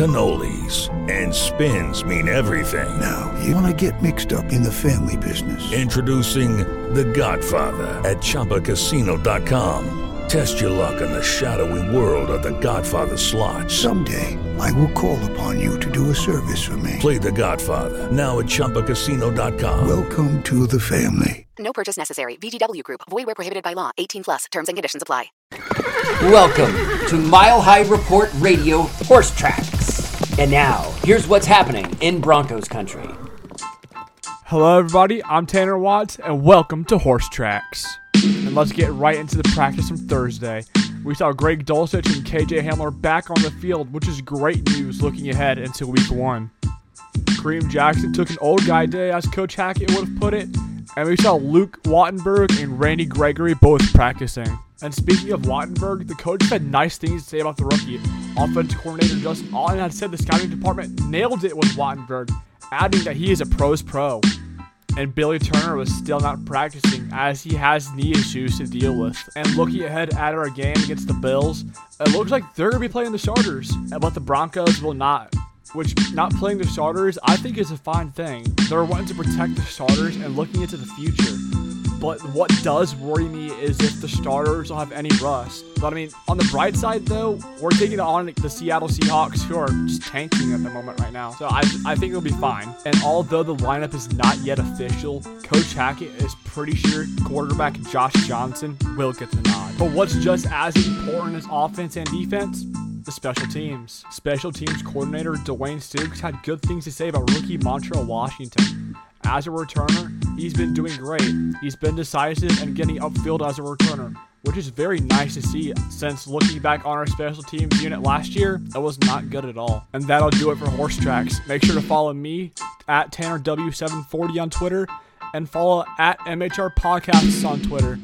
cannolis, and spins mean everything. Now, you wanna get mixed up in the family business. Introducing The Godfather at ChumbaCasino.com. Test your luck in the shadowy world of The Godfather slot. Someday, I will call upon you to do a service for me. Play The Godfather now at ChumbaCasino.com. Welcome to the family. No purchase necessary. VGW Group. Void where prohibited by law. 18 plus. Terms and conditions apply. Welcome to Mile High Report Radio Horse Tracks. And now, here's what's happening in Broncos country. Hello, everybody. I'm Tanner Watts, and welcome to Horse Tracks. And let's get right into the practice from Thursday. We saw Greg Dulcich and KJ Hamler back on the field, which is great news looking ahead into week one. Kareem Jackson took an old guy day, as Coach Hackett would have put it, and we saw Luke Wattenberg and Randy Gregory both practicing. And speaking of Wattenberg, the coach had nice things to say about the rookie. Offensive coordinator Justin Outten had said the scouting department nailed it with Wattenberg, adding that he is a pro's pro. And Billy Turner was still not practicing as he has knee issues to deal with. And looking ahead at our game against the Bills, it looks like they're going to be playing the starters, but the Broncos will not which not playing the starters I think is a fine thing. They're wanting to protect the starters and looking into the future. But what does worry me is if the starters will have any rust. But I mean, on the bright side though, we're taking on the Seattle Seahawks who are just tanking at the moment right now. So I, I think it'll be fine. And although the lineup is not yet official, Coach Hackett is pretty sure quarterback Josh Johnson will get the nod. But what's just as important as offense and defense? The special teams. Special teams coordinator Dwayne Stukes had good things to say about rookie Montrell Washington. As a returner, he's been doing great. He's been decisive and getting upfield as a returner, which is very nice to see since looking back on our special teams unit last year, it was not good at all. And that'll do it for Horse Tracks. Make sure to follow me at TannerW740 on Twitter and follow at MHR Podcasts on Twitter.